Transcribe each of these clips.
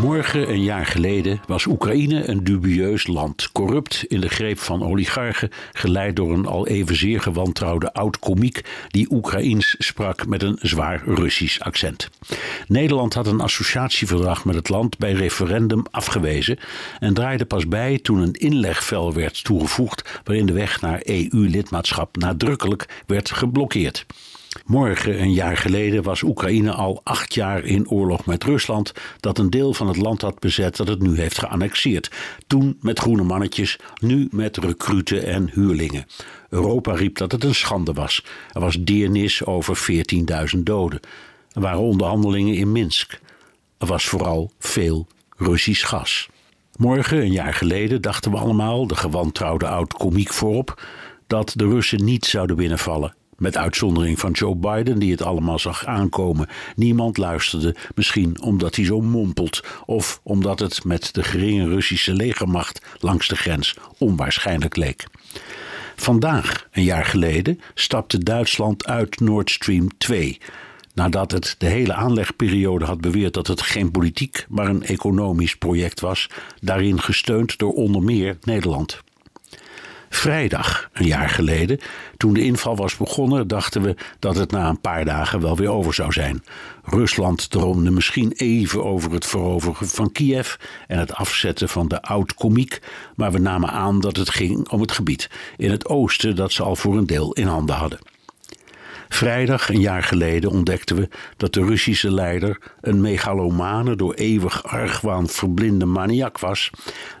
Morgen, een jaar geleden, was Oekraïne een dubieus land. Corrupt in de greep van oligarchen, geleid door een al even zeer gewantrouwde oud-komiek die Oekraïens sprak met een zwaar Russisch accent. Nederland had een associatieverdrag met het land bij referendum afgewezen en draaide pas bij toen een inlegvel werd toegevoegd waarin de weg naar EU-lidmaatschap nadrukkelijk werd geblokkeerd. Morgen, een jaar geleden, was Oekraïne al acht jaar in oorlog met Rusland, dat een deel van het land had bezet dat het nu heeft geannexeerd. Toen met groene mannetjes, nu met recruten en huurlingen. Europa riep dat het een schande was. Er was deernis over 14.000 doden. Er waren onderhandelingen in Minsk. Er was vooral veel Russisch gas. Morgen, een jaar geleden, dachten we allemaal, de gewantrouwde oud-komiek voorop, dat de Russen niet zouden binnenvallen. Met uitzondering van Joe Biden, die het allemaal zag aankomen. Niemand luisterde, misschien omdat hij zo mompelt, of omdat het met de geringe Russische legermacht langs de grens onwaarschijnlijk leek. Vandaag, een jaar geleden, stapte Duitsland uit Nord Stream 2. Nadat het de hele aanlegperiode had beweerd dat het geen politiek, maar een economisch project was, daarin gesteund door onder meer Nederland. Vrijdag, een jaar geleden, toen de inval was begonnen, dachten we dat het na een paar dagen wel weer over zou zijn. Rusland droomde misschien even over het veroveren van Kiev en het afzetten van de oud-komiek, maar we namen aan dat het ging om het gebied in het oosten dat ze al voor een deel in handen hadden. Vrijdag, een jaar geleden, ontdekten we dat de Russische leider een megalomane, door eeuwig argwaan verblinde maniak was,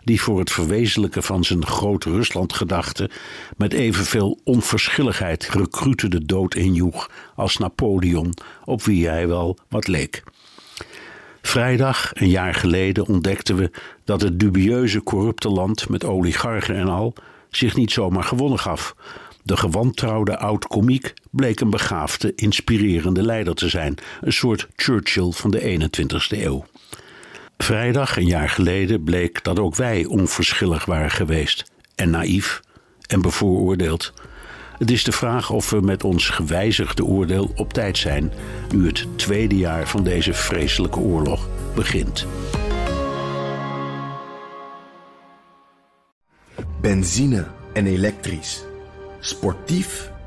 die voor het verwezenlijken van zijn groot Rusland-gedachte met evenveel onverschilligheid recruten de dood injoeg als Napoleon, op wie hij wel wat leek. Vrijdag, een jaar geleden, ontdekten we dat het dubieuze corrupte land met oligarchen en al zich niet zomaar gewonnen gaf, de gewantrouwde oud-komiek bleek een begaafde, inspirerende leider te zijn, een soort Churchill van de 21ste eeuw. Vrijdag, een jaar geleden, bleek dat ook wij onverschillig waren geweest en naïef en bevooroordeeld. Het is de vraag of we met ons gewijzigde oordeel op tijd zijn, nu het tweede jaar van deze vreselijke oorlog begint. Benzine en elektrisch sportief